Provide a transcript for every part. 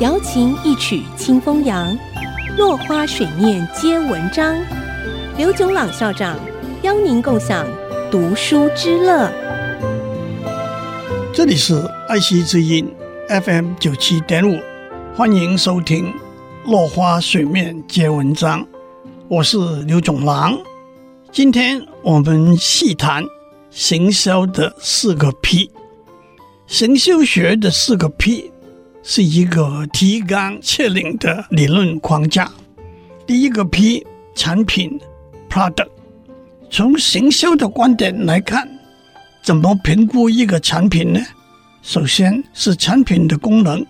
瑶琴一曲清风扬，落花水面皆文章。刘炯朗校长邀您共享读书之乐。这里是爱惜之音 FM 九七点五，欢迎收听《落花水面皆文章》，我是刘炯朗。今天我们细谈行销的四个 P。行销学的四个 P 是一个提纲挈领的理论框架。第一个 P，产品。Product，从行销的观点来看，怎么评估一个产品呢？首先是产品的功能。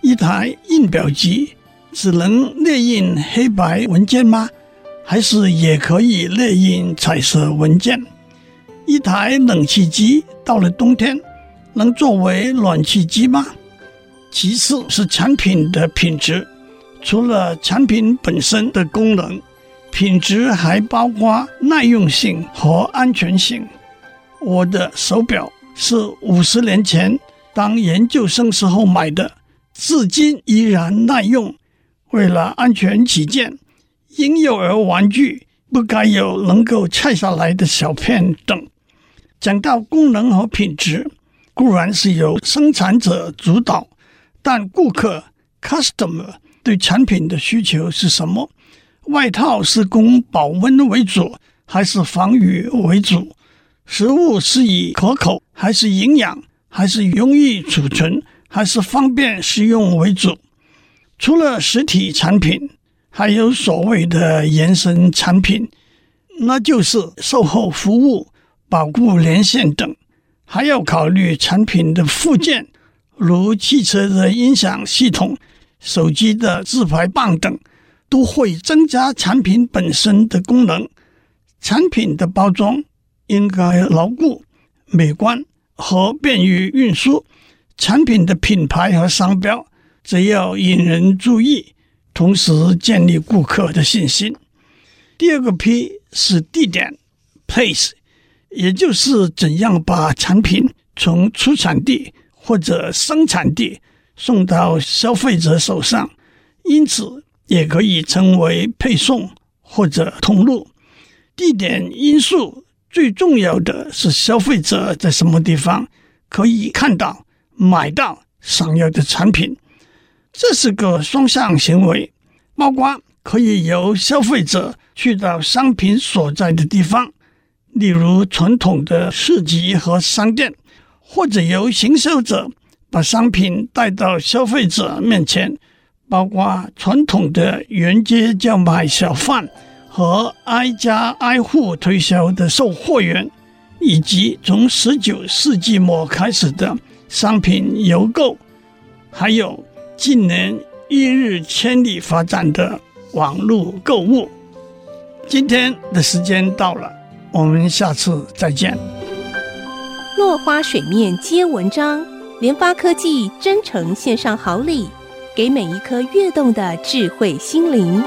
一台印表机只能列印黑白文件吗？还是也可以列印彩色文件？一台冷气机到了冬天能作为暖气机吗？其次是产品的品质，除了产品本身的功能。品质还包括耐用性和安全性。我的手表是五十年前当研究生时候买的，至今依然耐用。为了安全起见，婴幼儿玩具不该有能够拆下来的小片等。讲到功能和品质，固然是由生产者主导，但顾客 （customer） 对产品的需求是什么？外套是供保温为主，还是防雨为主？食物是以可口，还是营养，还是容易储存，还是方便食用为主？除了实体产品，还有所谓的延伸产品，那就是售后服务、保固年限等，还要考虑产品的附件，如汽车的音响系统、手机的自拍棒等。都会增加产品本身的功能。产品的包装应该牢固、美观和便于运输。产品的品牌和商标则要引人注意，同时建立顾客的信心。第二个 P 是地点 （Place），也就是怎样把产品从出产地或者生产地送到消费者手上。因此，也可以称为配送或者通路。地点因素最重要的是消费者在什么地方可以看到、买到想要的产品。这是个双向行为，包括可以由消费者去到商品所在的地方，例如传统的市集和商店，或者由行销者把商品带到消费者面前。包括传统的沿街叫卖小贩和挨家挨户推销的售货员，以及从十九世纪末开始的商品邮购，还有近年一日千里发展的网络购物。今天的时间到了，我们下次再见。落花水面皆文章，联发科技真诚献上好礼。给每一颗跃动的智慧心灵。